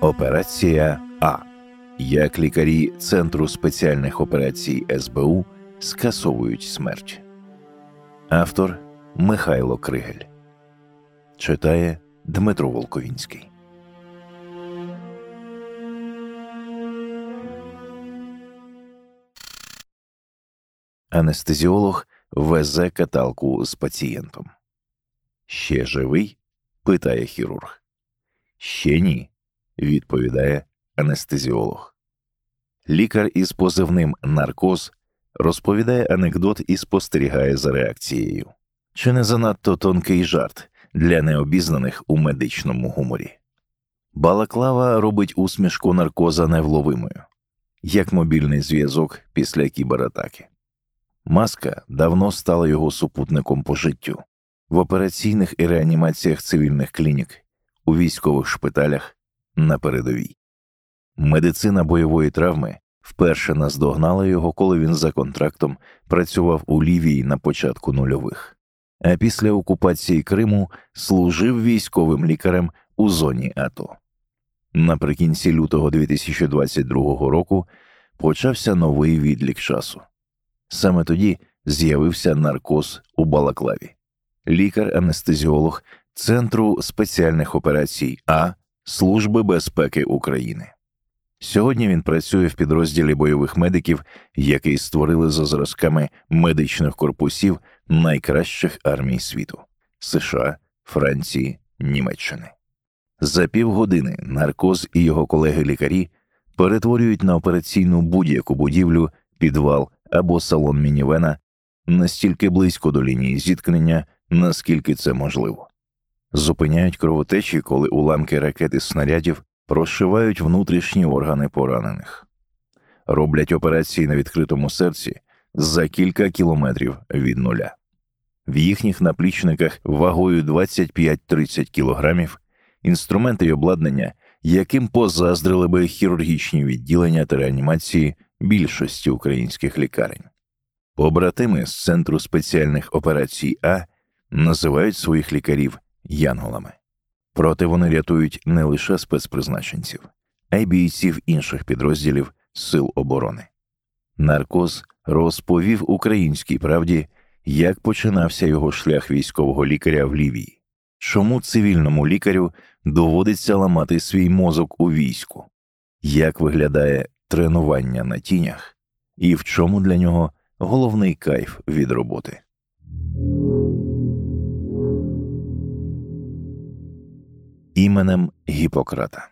Операція А. Як лікарі Центру спеціальних операцій СБУ скасовують смерть. Автор Михайло Кригель читає Дмитро Волковінський. Анестезіолог везе каталку з пацієнтом. Ще живий? питає хірург. Ще ні, відповідає анестезіолог. Лікар із позивним наркоз розповідає анекдот і спостерігає за реакцією. Чи не занадто тонкий жарт для необізнаних у медичному гуморі? Балаклава робить усмішку наркоза невловимою, як мобільний зв'язок після кібератаки. Маска давно стала його супутником по життю в операційних і реанімаціях цивільних клінік, у військових шпиталях на передовій. Медицина бойової травми вперше наздогнала його, коли він за контрактом працював у Лівії на початку нульових, а після окупації Криму служив військовим лікарем у зоні АТО. Наприкінці лютого 2022 року почався новий відлік часу. Саме тоді з'явився наркоз у Балаклаві, лікар-анестезіолог Центру спеціальних операцій А Служби безпеки України. Сьогодні він працює в підрозділі бойових медиків, який створили за зразками медичних корпусів найкращих армій світу США, Франції, Німеччини. За півгодини наркоз і його колеги-лікарі перетворюють на операційну будь-яку будівлю, підвал або салон мінівена настільки близько до лінії зіткнення, наскільки це можливо. Зупиняють кровотечі, коли уламки ракет і снарядів прошивають внутрішні органи поранених, роблять операції на відкритому серці за кілька кілометрів від нуля. В їхніх наплічниках вагою 25-30 кілограмів інструменти й обладнання, яким позаздрили би хірургічні відділення та реанімації більшості українських лікарень. Побратими з Центру спеціальних операцій А називають своїх лікарів янголами. Проте вони рятують не лише спецпризначенців, а й бійців інших підрозділів Сил оборони. Наркоз розповів українській правді, як починався його шлях військового лікаря в Лівії, чому цивільному лікарю доводиться ламати свій мозок у війську, як виглядає тренування на тінях, і в чому для нього головний кайф від роботи. Іменем Гіппократа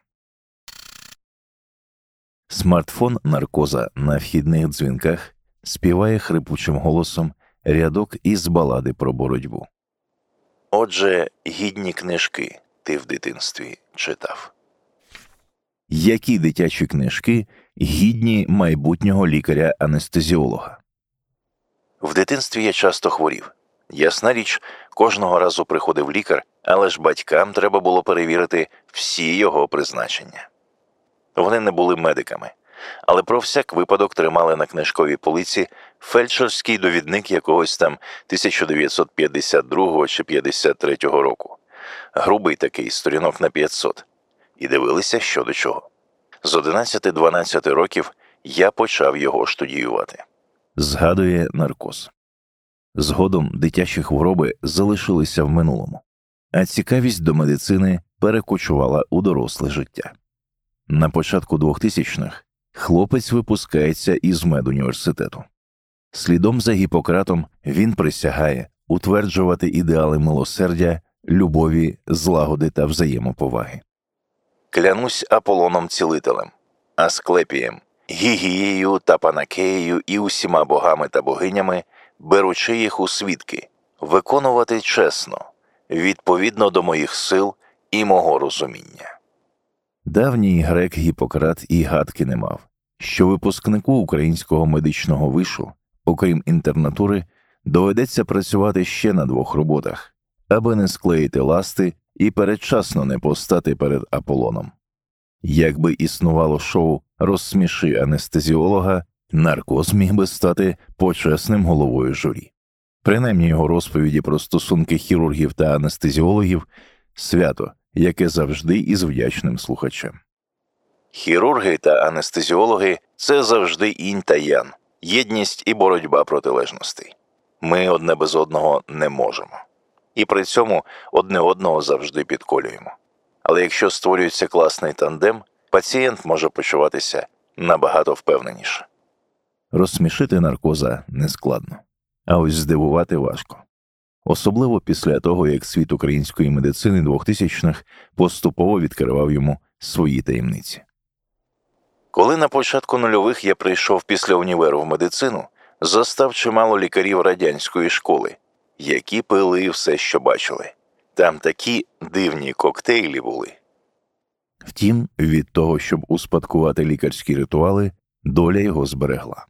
Смартфон наркоза на вхідних дзвінках співає хрипучим голосом рядок із балади про боротьбу. Отже, гідні книжки ти в дитинстві читав. Які дитячі книжки гідні майбутнього лікаря-анестезіолога? В дитинстві я часто хворів. Ясна річ, кожного разу приходив лікар, але ж батькам треба було перевірити всі його призначення. Вони не були медиками, але про всяк випадок тримали на книжковій полиці фельдшерський довідник якогось там 1952 чи 53 року, грубий такий сторінок на 500, і дивилися, що до чого. З 11-12 років я почав його штудіювати. Згадує наркоз. Згодом дитячі хвороби залишилися в минулому, а цікавість до медицини перекочувала у доросле життя. На початку 2000-х хлопець випускається із медуніверситету. Слідом за Гіппократом він присягає утверджувати ідеали милосердя, любові, злагоди та взаємоповаги. Клянусь Аполлоном цілителем, Асклепієм, Гігією та Панакеєю і усіма богами та богинями, беручи їх у свідки, виконувати чесно, відповідно до моїх сил і мого розуміння. Давній грек Гіппократ і гадки не мав, що випускнику українського медичного вишу, окрім інтернатури, доведеться працювати ще на двох роботах, аби не склеїти ласти і передчасно не постати перед Аполлоном. Якби існувало шоу розсміши анестезіолога, наркоз міг би стати почесним головою журі. Принаймні його розповіді про стосунки хірургів та анестезіологів свято, яке завжди із вдячним слухачем. Хірурги та анестезіологи це завжди інь та ян, єдність і боротьба протилежностей. Ми одне без одного не можемо, і при цьому одне одного завжди підколюємо. Але якщо створюється класний тандем, пацієнт може почуватися набагато впевненіше. Розсмішити наркоза нескладно, а ось здивувати важко. Особливо після того, як світ української медицини 2000-х поступово відкривав йому свої таємниці. Коли на початку нульових я прийшов після універу в медицину, застав чимало лікарів радянської школи, які пили все, що бачили. Там такі дивні коктейлі були. Втім, від того, щоб успадкувати лікарські ритуали, доля його зберегла.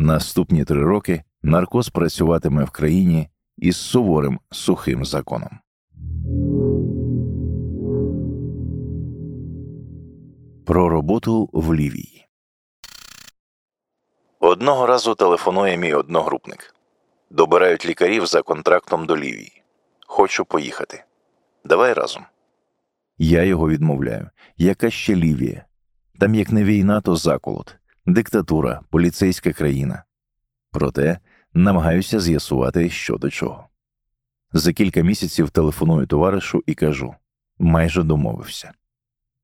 Наступні три роки наркоз працюватиме в країні із суворим сухим законом. Про роботу в Лівії одного разу телефонує мій одногрупник. Добирають лікарів за контрактом до Лівії. Хочу поїхати. Давай разом. Я його відмовляю. Яка ще Лівія? Там як не війна, то заколот, диктатура, поліцейська країна. Проте намагаюся з'ясувати, що до чого. За кілька місяців телефоную товаришу і кажу майже домовився.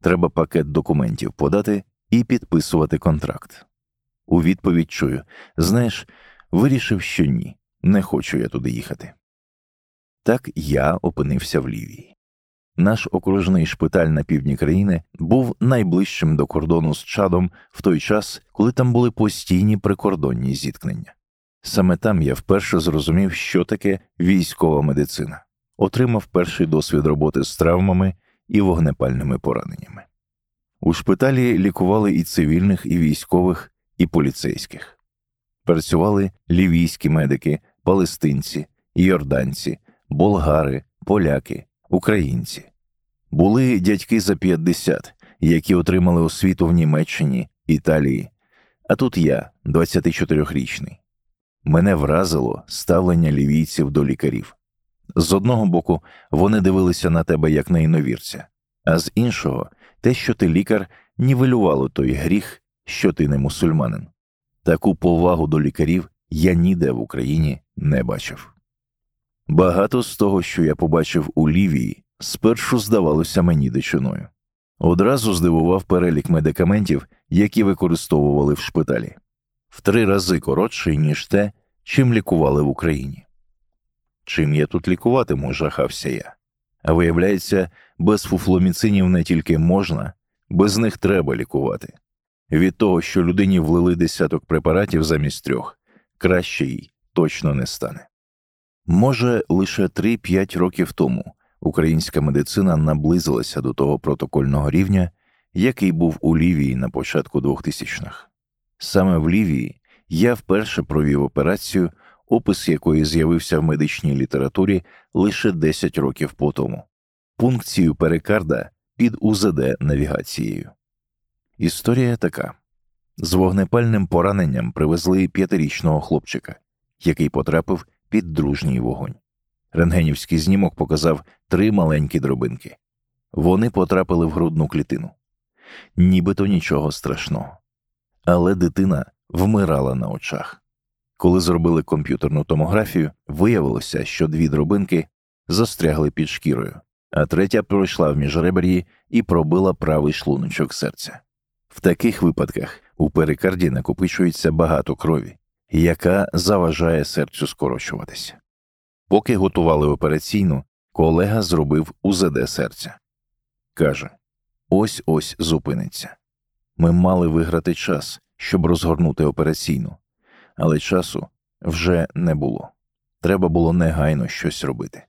Треба пакет документів подати і підписувати контракт. У відповідь чую знаєш, вирішив, що ні, не хочу я туди їхати. Так я опинився в Лівії. Наш окружний шпиталь на півдні країни був найближчим до кордону з чадом в той час, коли там були постійні прикордонні зіткнення. Саме там я вперше зрозумів, що таке військова медицина, отримав перший досвід роботи з травмами і вогнепальними пораненнями. У шпиталі лікували і цивільних, і військових, і поліцейських. Працювали лівійські медики, палестинці, йорданці, болгари, поляки, українці. Були дядьки за 50, які отримали освіту в Німеччині, Італії. А тут я, 24-річний. Мене вразило ставлення лівійців до лікарів. З одного боку, вони дивилися на тебе як на іновірця, а з іншого, те, що ти лікар, нівелювало той гріх, що ти не мусульманин. Таку повагу до лікарів я ніде в Україні не бачив. Багато з того, що я побачив у Лівії, спершу здавалося мені дичиною. Одразу здивував перелік медикаментів, які використовували в шпиталі в три рази коротший, ніж те, чим лікували в Україні. Чим я тут лікуватиму, жахався я. А виявляється, без фуфломіцинів не тільки можна, без них треба лікувати. Від того, що людині влили десяток препаратів замість трьох, краще їй точно не стане. Може, лише 3-5 років тому українська медицина наблизилася до того протокольного рівня, який був у Лівії на початку 2000-х. Саме в Лівії я вперше провів операцію, опис якої з'явився в медичній літературі лише 10 років по тому, пункцію перикарда під УЗД навігацією. Історія така з вогнепальним пораненням привезли п'ятирічного хлопчика, який потрапив під дружній вогонь. Рентгенівський знімок показав три маленькі дробинки. Вони потрапили в грудну клітину. Нібито нічого страшного але дитина вмирала на очах. Коли зробили комп'ютерну томографію, виявилося, що дві дробинки застрягли під шкірою, а третя пройшла в міжребер'ї і пробила правий шлуночок серця. В таких випадках у перикарді накопичується багато крові, яка заважає серцю скорочуватися. Поки готували операційну, колега зробив УЗД серця. Каже ось ось зупиниться. Ми мали виграти час, щоб розгорнути операційну, але часу вже не було. Треба було негайно щось робити.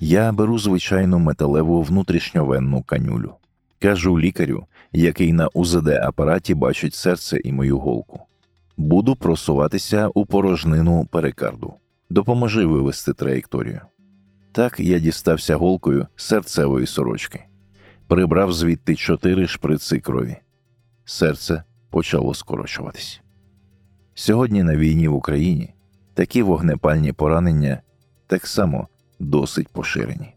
Я беру звичайну металеву внутрішньовенну канюлю. Кажу лікарю, який на УЗД апараті бачить серце і мою голку. Буду просуватися у порожнину перикарду. Допоможи вивести траєкторію. Так я дістався голкою серцевої сорочки прибрав звідти чотири шприци крові. Серце почало скорочуватись. Сьогодні на війні в Україні такі вогнепальні поранення так само досить поширені.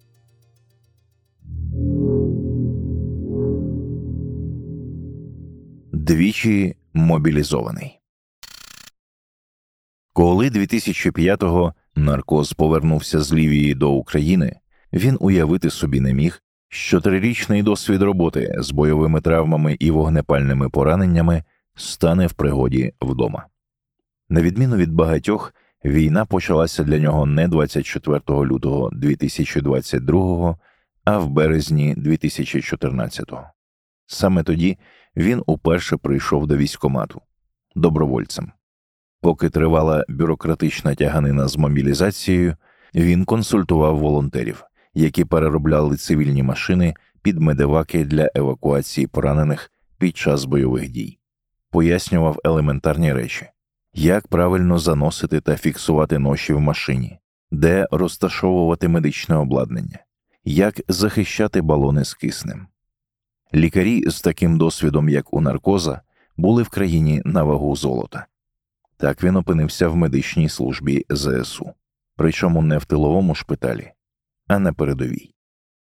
Двічі мобілізований. Коли 2005-го наркоз повернувся з Лівії до України, він уявити собі не міг, що трирічний досвід роботи з бойовими травмами і вогнепальними пораненнями стане в пригоді вдома. На відміну від багатьох, війна почалася для нього не 24 лютого 2022, а в березні 2014-го. Саме тоді він уперше прийшов до військомату. Добровольцем. Поки тривала бюрократична тяганина з мобілізацією, він консультував волонтерів, які переробляли цивільні машини під медиваки для евакуації поранених під час бойових дій, пояснював елементарні речі, як правильно заносити та фіксувати ноші в машині, де розташовувати медичне обладнання, як захищати балони з киснем. Лікарі з таким досвідом, як у наркоза, були в країні на вагу золота. Так він опинився в медичній службі ЗСУ, причому не в тиловому шпиталі, а на передовій.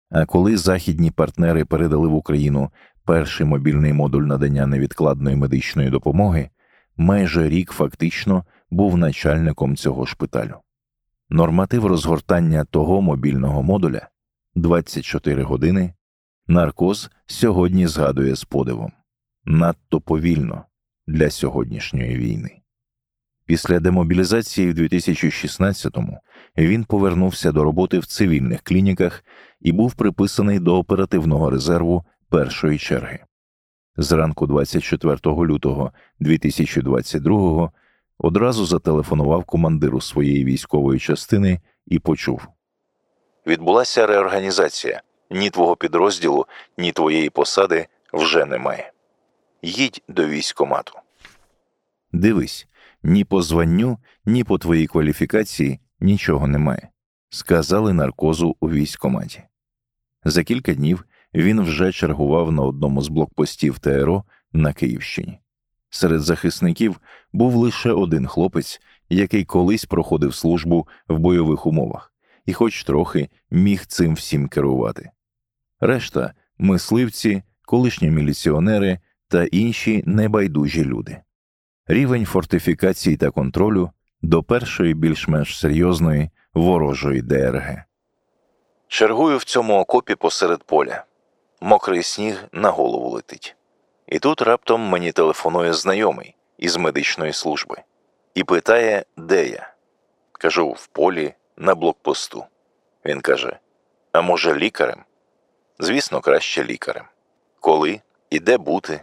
А коли західні партнери передали в Україну перший мобільний модуль надання невідкладної медичної допомоги, майже рік фактично був начальником цього шпиталю. Норматив розгортання того мобільного модуля 24 години. Наркоз сьогодні згадує з подивом надто повільно для сьогоднішньої війни. Після демобілізації в 2016-му він повернувся до роботи в цивільних клініках і був приписаний до оперативного резерву першої черги. Зранку 24 лютого 2022-го одразу зателефонував командиру своєї військової частини і почув Відбулася реорганізація. Ні твого підрозділу, ні твоєї посади вже немає. Їдь до військомату. Дивись, ні по званню, ні по твоїй кваліфікації нічого немає, сказали наркозу у військкоматі. За кілька днів він вже чергував на одному з блокпостів ТРО на Київщині. Серед захисників був лише один хлопець, який колись проходив службу в бойових умовах, і, хоч трохи, міг цим всім керувати. Решта мисливці, колишні міліціонери та інші небайдужі люди рівень фортифікації та контролю до першої більш-менш серйозної ворожої ДРГ. Чергую в цьому окопі посеред поля. Мокрий сніг на голову летить. І тут раптом мені телефонує знайомий із медичної служби і питає, де я. Кажу, в полі на блокпосту. Він каже: А може, лікарем? Звісно, краще лікарем. Коли і де бути?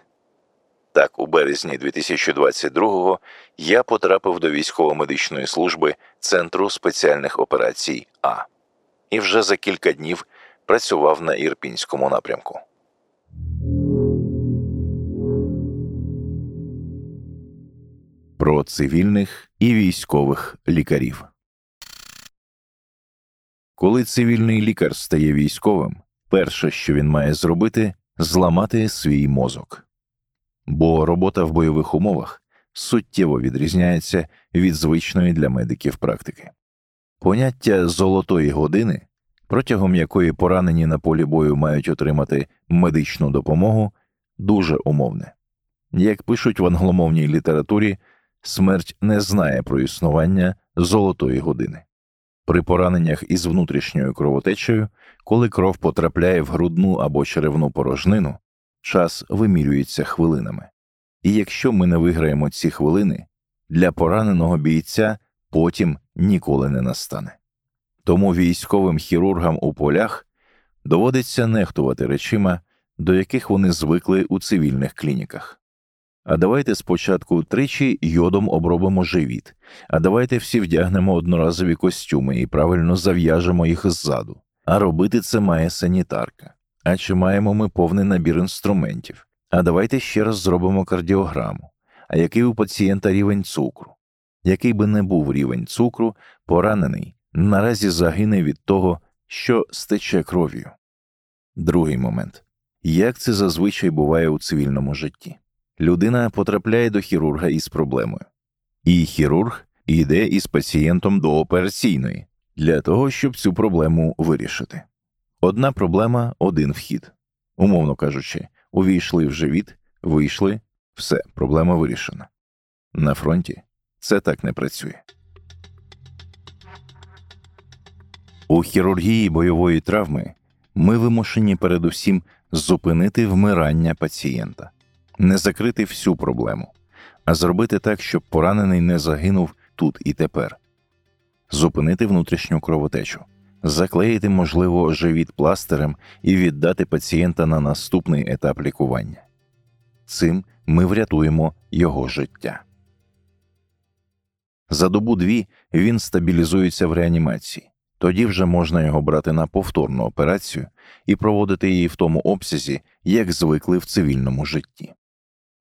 Так, у березні 2022-го я потрапив до військово-медичної служби Центру спеціальних операцій А і вже за кілька днів працював на Ірпінському напрямку. Про цивільних і військових лікарів. Коли цивільний лікар стає військовим, перше, що він має зробити, зламати свій мозок бо робота в бойових умовах суттєво відрізняється від звичної для медиків практики. Поняття золотої години, протягом якої поранені на полі бою мають отримати медичну допомогу, дуже умовне. Як пишуть в англомовній літературі, смерть не знає про існування золотої години. При пораненнях із внутрішньою кровотечею, коли кров потрапляє в грудну або черевну порожнину, час вимірюється хвилинами, і якщо ми не виграємо ці хвилини, для пораненого бійця потім ніколи не настане. Тому військовим хірургам у полях доводиться нехтувати речима, до яких вони звикли у цивільних клініках. А давайте спочатку тричі йодом обробимо живіт, а давайте всі вдягнемо одноразові костюми і правильно зав'яжемо їх ззаду. А робити це має санітарка. А чи маємо ми повний набір інструментів? А давайте ще раз зробимо кардіограму. А який у пацієнта рівень цукру? Який би не був рівень цукру, поранений, наразі загине від того, що стече кров'ю. Другий момент як це зазвичай буває у цивільному житті? Людина потрапляє до хірурга із проблемою, і хірург йде із пацієнтом до операційної для того, щоб цю проблему вирішити. Одна проблема, один вхід. Умовно кажучи, увійшли в живіт, вийшли, Все, проблема вирішена. На фронті це так не працює. У хірургії бойової травми ми вимушені передусім зупинити вмирання пацієнта, не закрити всю проблему, а зробити так, щоб поранений не загинув тут і тепер, зупинити внутрішню кровотечу, заклеїти, можливо, живіт пластирем і віддати пацієнта на наступний етап лікування. Цим ми врятуємо його життя. За добу дві він стабілізується в реанімації. Тоді вже можна його брати на повторну операцію і проводити її в тому обсязі, як звикли в цивільному житті.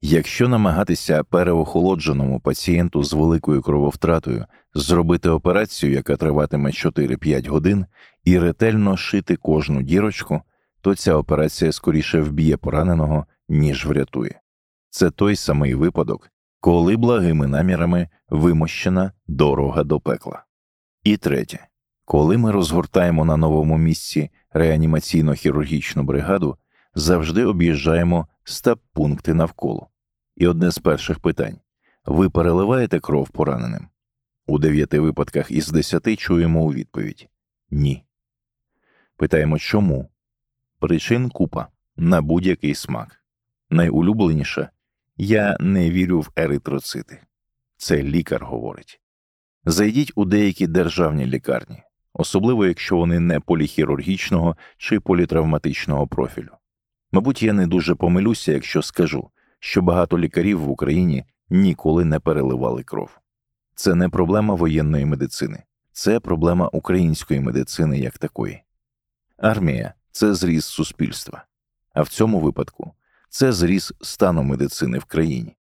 Якщо намагатися переохолодженому пацієнту з великою крововтратою зробити операцію, яка триватиме 4-5 годин, і ретельно шити кожну дірочку, то ця операція скоріше вб'є пораненого, ніж врятує. Це той самий випадок, коли благими намірами вимощена дорога до пекла. І третє. Коли ми розгортаємо на новому місці реанімаційно-хірургічну бригаду, завжди об'їжджаємо стаб-пункти навколо. І одне з перших питань ви переливаєте кров пораненим? У дев'яти випадках із десяти чуємо у відповідь Ні. Питаємо чому? Причин купа на будь-який смак. Найулюбленіше я не вірю в еритроцити. Це лікар говорить. Зайдіть у деякі державні лікарні особливо якщо вони не поліхірургічного чи політравматичного профілю. Мабуть, я не дуже помилюся, якщо скажу, що багато лікарів в Україні ніколи не переливали кров. Це не проблема воєнної медицини, це проблема української медицини як такої. Армія це зріз суспільства, а в цьому випадку це зріз стану медицини в країні.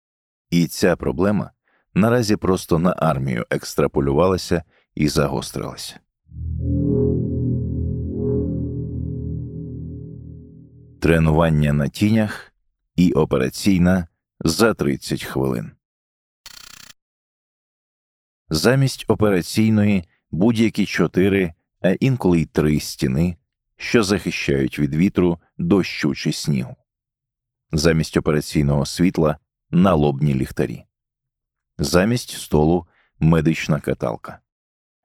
І ця проблема наразі просто на армію екстраполювалася і загострилася. Тренування на тінях і операційна за 30 хвилин. Замість операційної будь-які чотири, а інколи й три стіни, що захищають від вітру, дощу чи снігу, замість операційного світла налобні ліхтарі, замість столу медична каталка.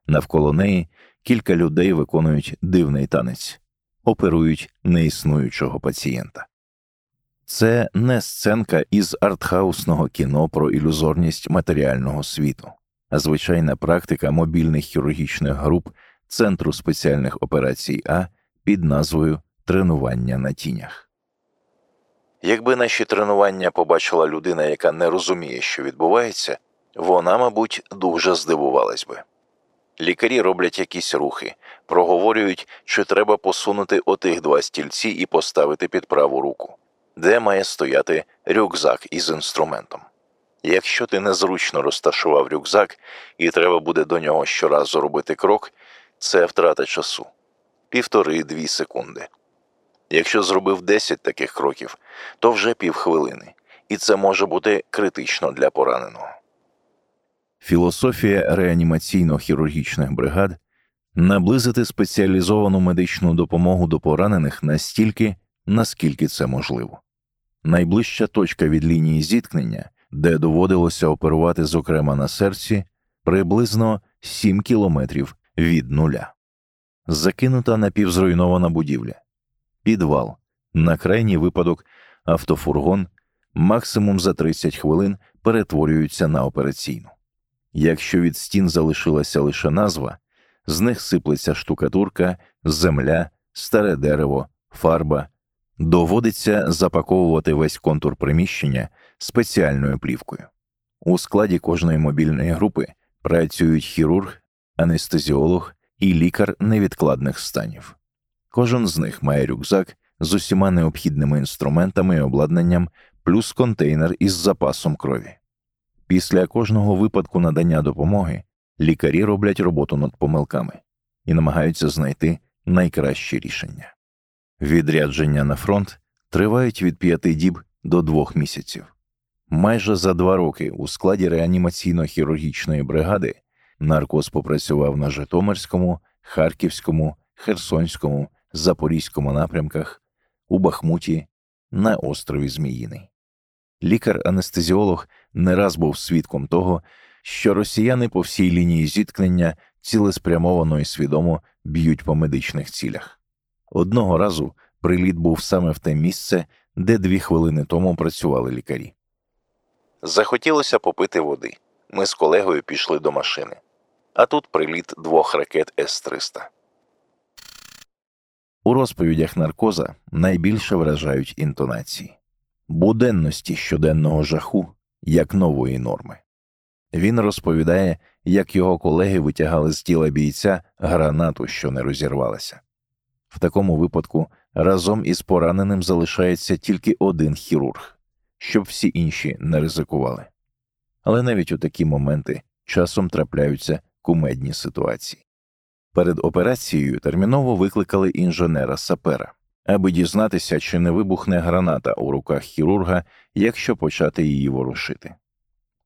Навколо неї кілька людей виконують дивний танець, оперують неіснуючого пацієнта. Це не сценка із артхаусного кіно про ілюзорність матеріального світу, а звичайна практика мобільних хірургічних груп Центру спеціальних операцій А під назвою Тренування на тінях. Якби наші тренування побачила людина, яка не розуміє, що відбувається, вона, мабуть, дуже здивувалась би. Лікарі роблять якісь рухи, проговорюють, що треба посунути отих два стільці і поставити під праву руку, де має стояти рюкзак із інструментом. Якщо ти незручно розташував рюкзак і треба буде до нього щоразу робити крок, це втрата часу півтори-дві секунди. Якщо зробив 10 таких кроків, то вже півхвилини, і це може бути критично для пораненого. Філософія реанімаційно-хірургічних бригад наблизити спеціалізовану медичну допомогу до поранених настільки, наскільки це можливо. Найближча точка від лінії зіткнення, де доводилося оперувати, зокрема на серці, приблизно 7 кілометрів від нуля, закинута напівзруйнована будівля, підвал, на крайній випадок автофургон максимум за 30 хвилин перетворюються на операційну. Якщо від стін залишилася лише назва, з них сиплеться штукатурка, земля, старе дерево, фарба, доводиться запаковувати весь контур приміщення спеціальною плівкою. У складі кожної мобільної групи працюють хірург, анестезіолог і лікар невідкладних станів. Кожен з них має рюкзак з усіма необхідними інструментами і обладнанням, плюс контейнер із запасом крові. Після кожного випадку надання допомоги лікарі роблять роботу над помилками і намагаються знайти найкращі рішення. Відрядження на фронт тривають від п'яти діб до двох місяців. Майже за два роки у складі реанімаційно-хірургічної бригади наркоз попрацював на Житомирському, Харківському, Херсонському, Запорізькому напрямках, у Бахмуті, на острові Зміїний. Лікар-анестезіолог не раз був свідком того, що росіяни по всій лінії зіткнення цілеспрямовано і свідомо б'ють по медичних цілях. Одного разу приліт був саме в те місце, де дві хвилини тому працювали лікарі. Захотілося попити води. Ми з колегою пішли до машини. А тут приліт двох ракет С-300. У розповідях наркоза найбільше вражають інтонації, буденності щоденного жаху як нової норми. Він розповідає, як його колеги витягали з тіла бійця гранату, що не розірвалася. В такому випадку разом із пораненим залишається тільки один хірург, щоб всі інші не ризикували. Але навіть у такі моменти часом трапляються кумедні ситуації. Перед операцією терміново викликали інженера сапера, аби дізнатися, чи не вибухне граната у руках хірурга, якщо почати її ворушити.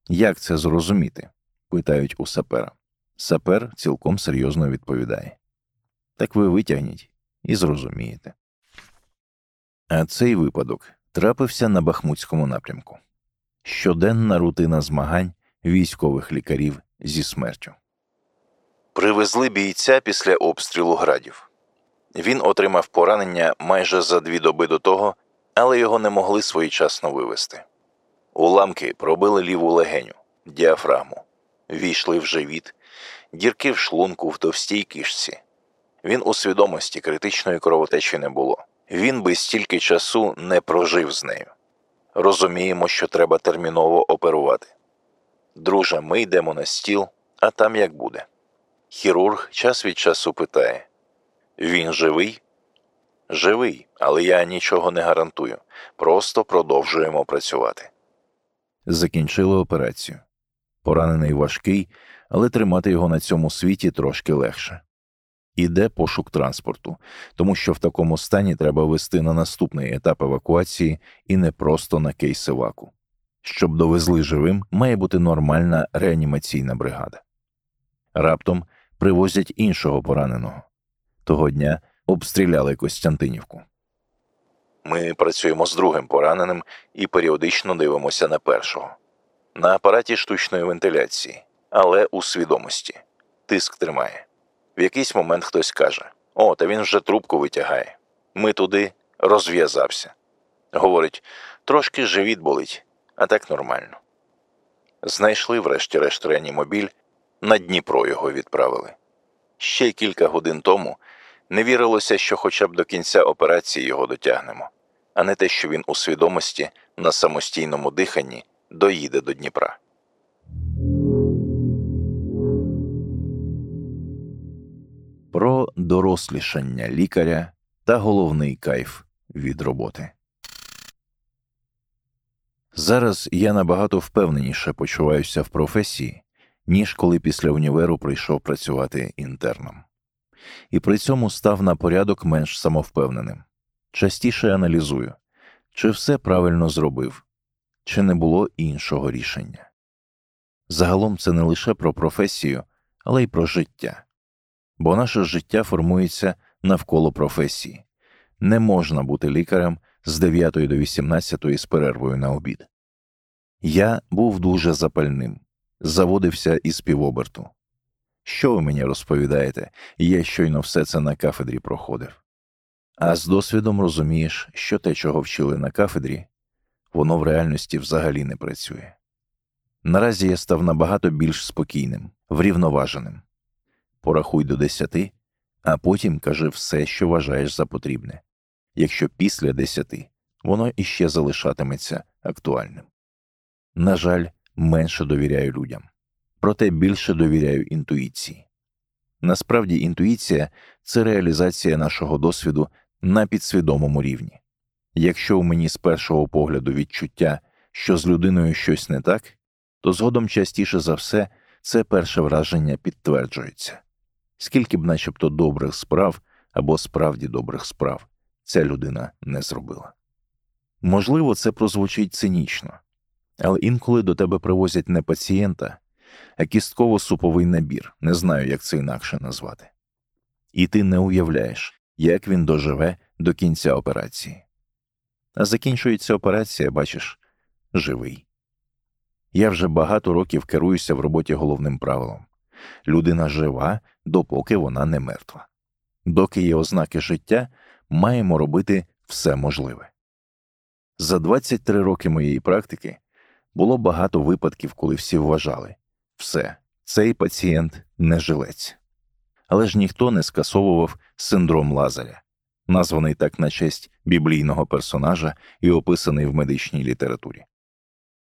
Як це зрозуміти? питають у сапера. Сапер цілком серйозно відповідає Так ви витягніть і зрозумієте. А цей випадок трапився на Бахмутському напрямку щоденна рутина змагань військових лікарів зі смертю. Привезли бійця після обстрілу градів. Він отримав поранення майже за дві доби до того, але його не могли своєчасно вивести. Уламки пробили ліву легеню, діафрагму, війшли в живіт, дірки в шлунку в товстій кишці. Він у свідомості критичної кровотечі не було. Він би стільки часу не прожив з нею. Розуміємо, що треба терміново оперувати. Друже, ми йдемо на стіл, а там як буде. Хірург час від часу питає Він живий? Живий, але я нічого не гарантую. Просто продовжуємо працювати. Закінчили операцію. Поранений важкий, але тримати його на цьому світі трошки легше. Іде пошук транспорту, тому що в такому стані треба вести на наступний етап евакуації і не просто на кейсиваку. Щоб довезли живим, має бути нормальна реанімаційна бригада. Раптом привозять іншого пораненого. Того дня обстріляли Костянтинівку. Ми працюємо з другим пораненим і періодично дивимося на першого. На апараті штучної вентиляції, але у свідомості. Тиск тримає. В якийсь момент хтось каже: О, та він вже трубку витягає. Ми туди розв'язався. Говорить, трошки живіт болить, а так нормально. Знайшли, врешті-решт, реанімобіль, на Дніпро його відправили. Ще кілька годин тому не вірилося, що хоча б до кінця операції його дотягнемо, а не те, що він у свідомості на самостійному диханні доїде до Дніпра. Про дорослішання лікаря та головний кайф від роботи. Зараз я набагато впевненіше почуваюся в професії, ніж коли після універу прийшов працювати інтерном, і при цьому став на порядок менш самовпевненим. Частіше аналізую, чи все правильно зробив, чи не було іншого рішення. Загалом це не лише про професію, але й про життя, бо наше життя формується навколо професії. Не можна бути лікарем з 9 до 18 з перервою на обід. Я був дуже запальним, заводився із півоберту. Що ви мені розповідаєте? Я щойно все це на кафедрі проходив. А з досвідом розумієш, що те, чого вчили на кафедрі, воно в реальності взагалі не працює. Наразі я став набагато більш спокійним, врівноваженим. Порахуй до десяти, а потім кажи все, що вважаєш за потрібне, якщо після десяти воно іще залишатиметься актуальним. На жаль, менше довіряю людям, проте більше довіряю інтуїції. Насправді, інтуїція це реалізація нашого досвіду на підсвідомому рівні. Якщо у мені з першого погляду відчуття, що з людиною щось не так, то згодом частіше за все це перше враження підтверджується, скільки б начебто добрих справ або справді добрих справ ця людина не зробила. Можливо, це прозвучить цинічно, але інколи до тебе привозять не пацієнта, а кістково-суповий набір, не знаю, як це інакше назвати. І ти не уявляєш, як він доживе до кінця операції. А закінчується операція, бачиш, живий. Я вже багато років керуюся в роботі головним правилом людина жива, допоки вона не мертва. Доки є ознаки життя, маємо робити все можливе. За 23 роки моєї практики було багато випадків, коли всі вважали все, цей пацієнт не жилець. Але ж ніхто не скасовував синдром Лазаря, названий так на честь біблійного персонажа і описаний в медичній літературі.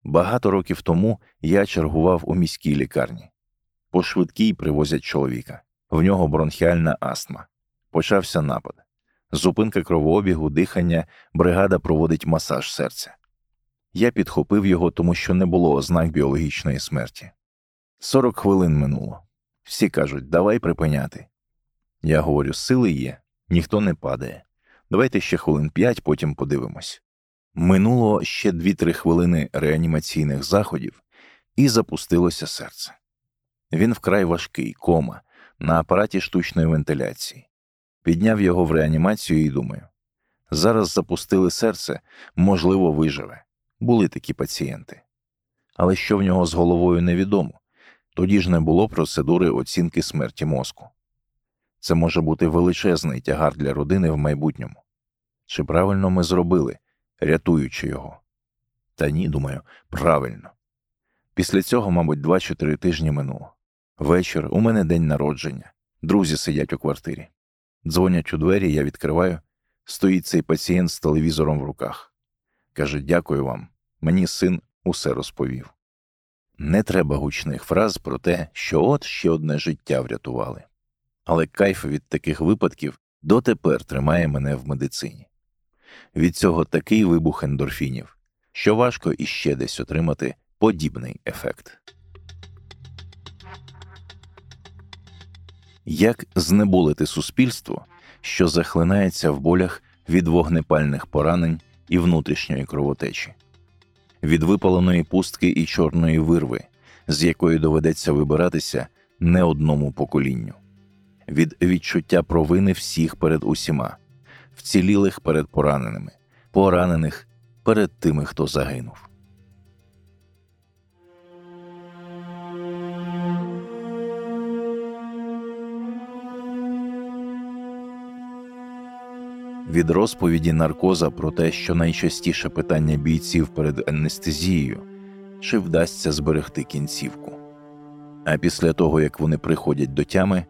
Багато років тому я чергував у міській лікарні. По швидкій привозять чоловіка, в нього бронхіальна астма. Почався напад. Зупинка кровообігу, дихання, бригада проводить масаж серця. Я підхопив його, тому що не було ознак біологічної смерті. Сорок хвилин минуло. Всі кажуть, давай припиняти. Я говорю, сили є, ніхто не падає. Давайте ще хвилин п'ять, потім подивимось. Минуло ще дві-три хвилини реанімаційних заходів, і запустилося серце. Він вкрай важкий, кома, на апараті штучної вентиляції. Підняв його в реанімацію і думаю зараз запустили серце, можливо, виживе. Були такі пацієнти. Але що в нього з головою невідомо тоді ж не було процедури оцінки смерті мозку. Це може бути величезний тягар для родини в майбутньому. Чи правильно ми зробили, рятуючи його? Та ні, думаю, правильно. Після цього, мабуть, два чи три тижні минуло. Вечір, у мене день народження, друзі сидять у квартирі. Дзвонять у двері, я відкриваю. Стоїть цей пацієнт з телевізором в руках. Каже, дякую вам. Мені син усе розповів. Не треба гучних фраз про те, що от ще одне життя врятували. Але кайф від таких випадків дотепер тримає мене в медицині. Від цього такий вибух ендорфінів, що важко іще десь отримати подібний ефект. Як знеболити суспільство, що захлинається в болях від вогнепальних поранень і внутрішньої кровотечі, від випаленої пустки і чорної вирви, з якої доведеться вибиратися не одному поколінню, від відчуття провини всіх перед усіма, вцілілих перед пораненими, поранених перед тими, хто загинув. Від розповіді наркоза про те, що найчастіше питання бійців перед анестезією, чи вдасться зберегти кінцівку. А після того, як вони приходять до тями,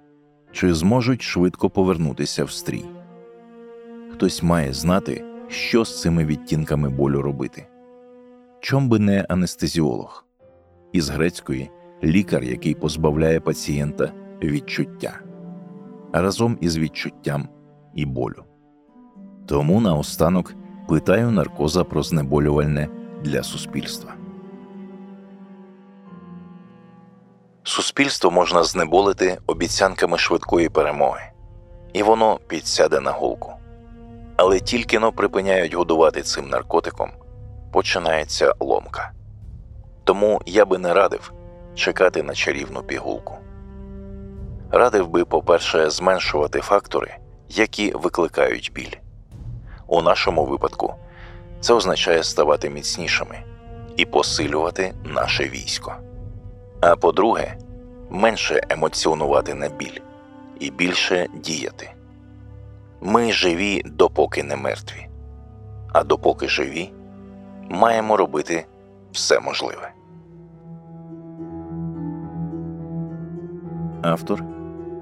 чи зможуть швидко повернутися в стрій. Хтось має знати, що з цими відтінками болю робити. Чом би не анестезіолог, із грецької лікар, який позбавляє пацієнта відчуття, разом із відчуттям і болю. Тому наостанок питаю наркоза про знеболювальне для суспільства. Суспільство можна знеболити обіцянками швидкої перемоги, і воно підсяде на гулку. Але тільки но припиняють годувати цим наркотиком, починається ломка. Тому я би не радив чекати на чарівну пігулку. Радив би, по-перше, зменшувати фактори, які викликають біль. У нашому випадку це означає ставати міцнішими і посилювати наше військо. А по-друге, менше емоціонувати на біль і більше діяти. Ми живі допоки не мертві, а допоки живі, маємо робити все можливе. Автор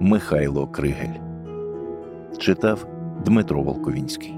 Михайло Кригель читав Дмитро Волковінський.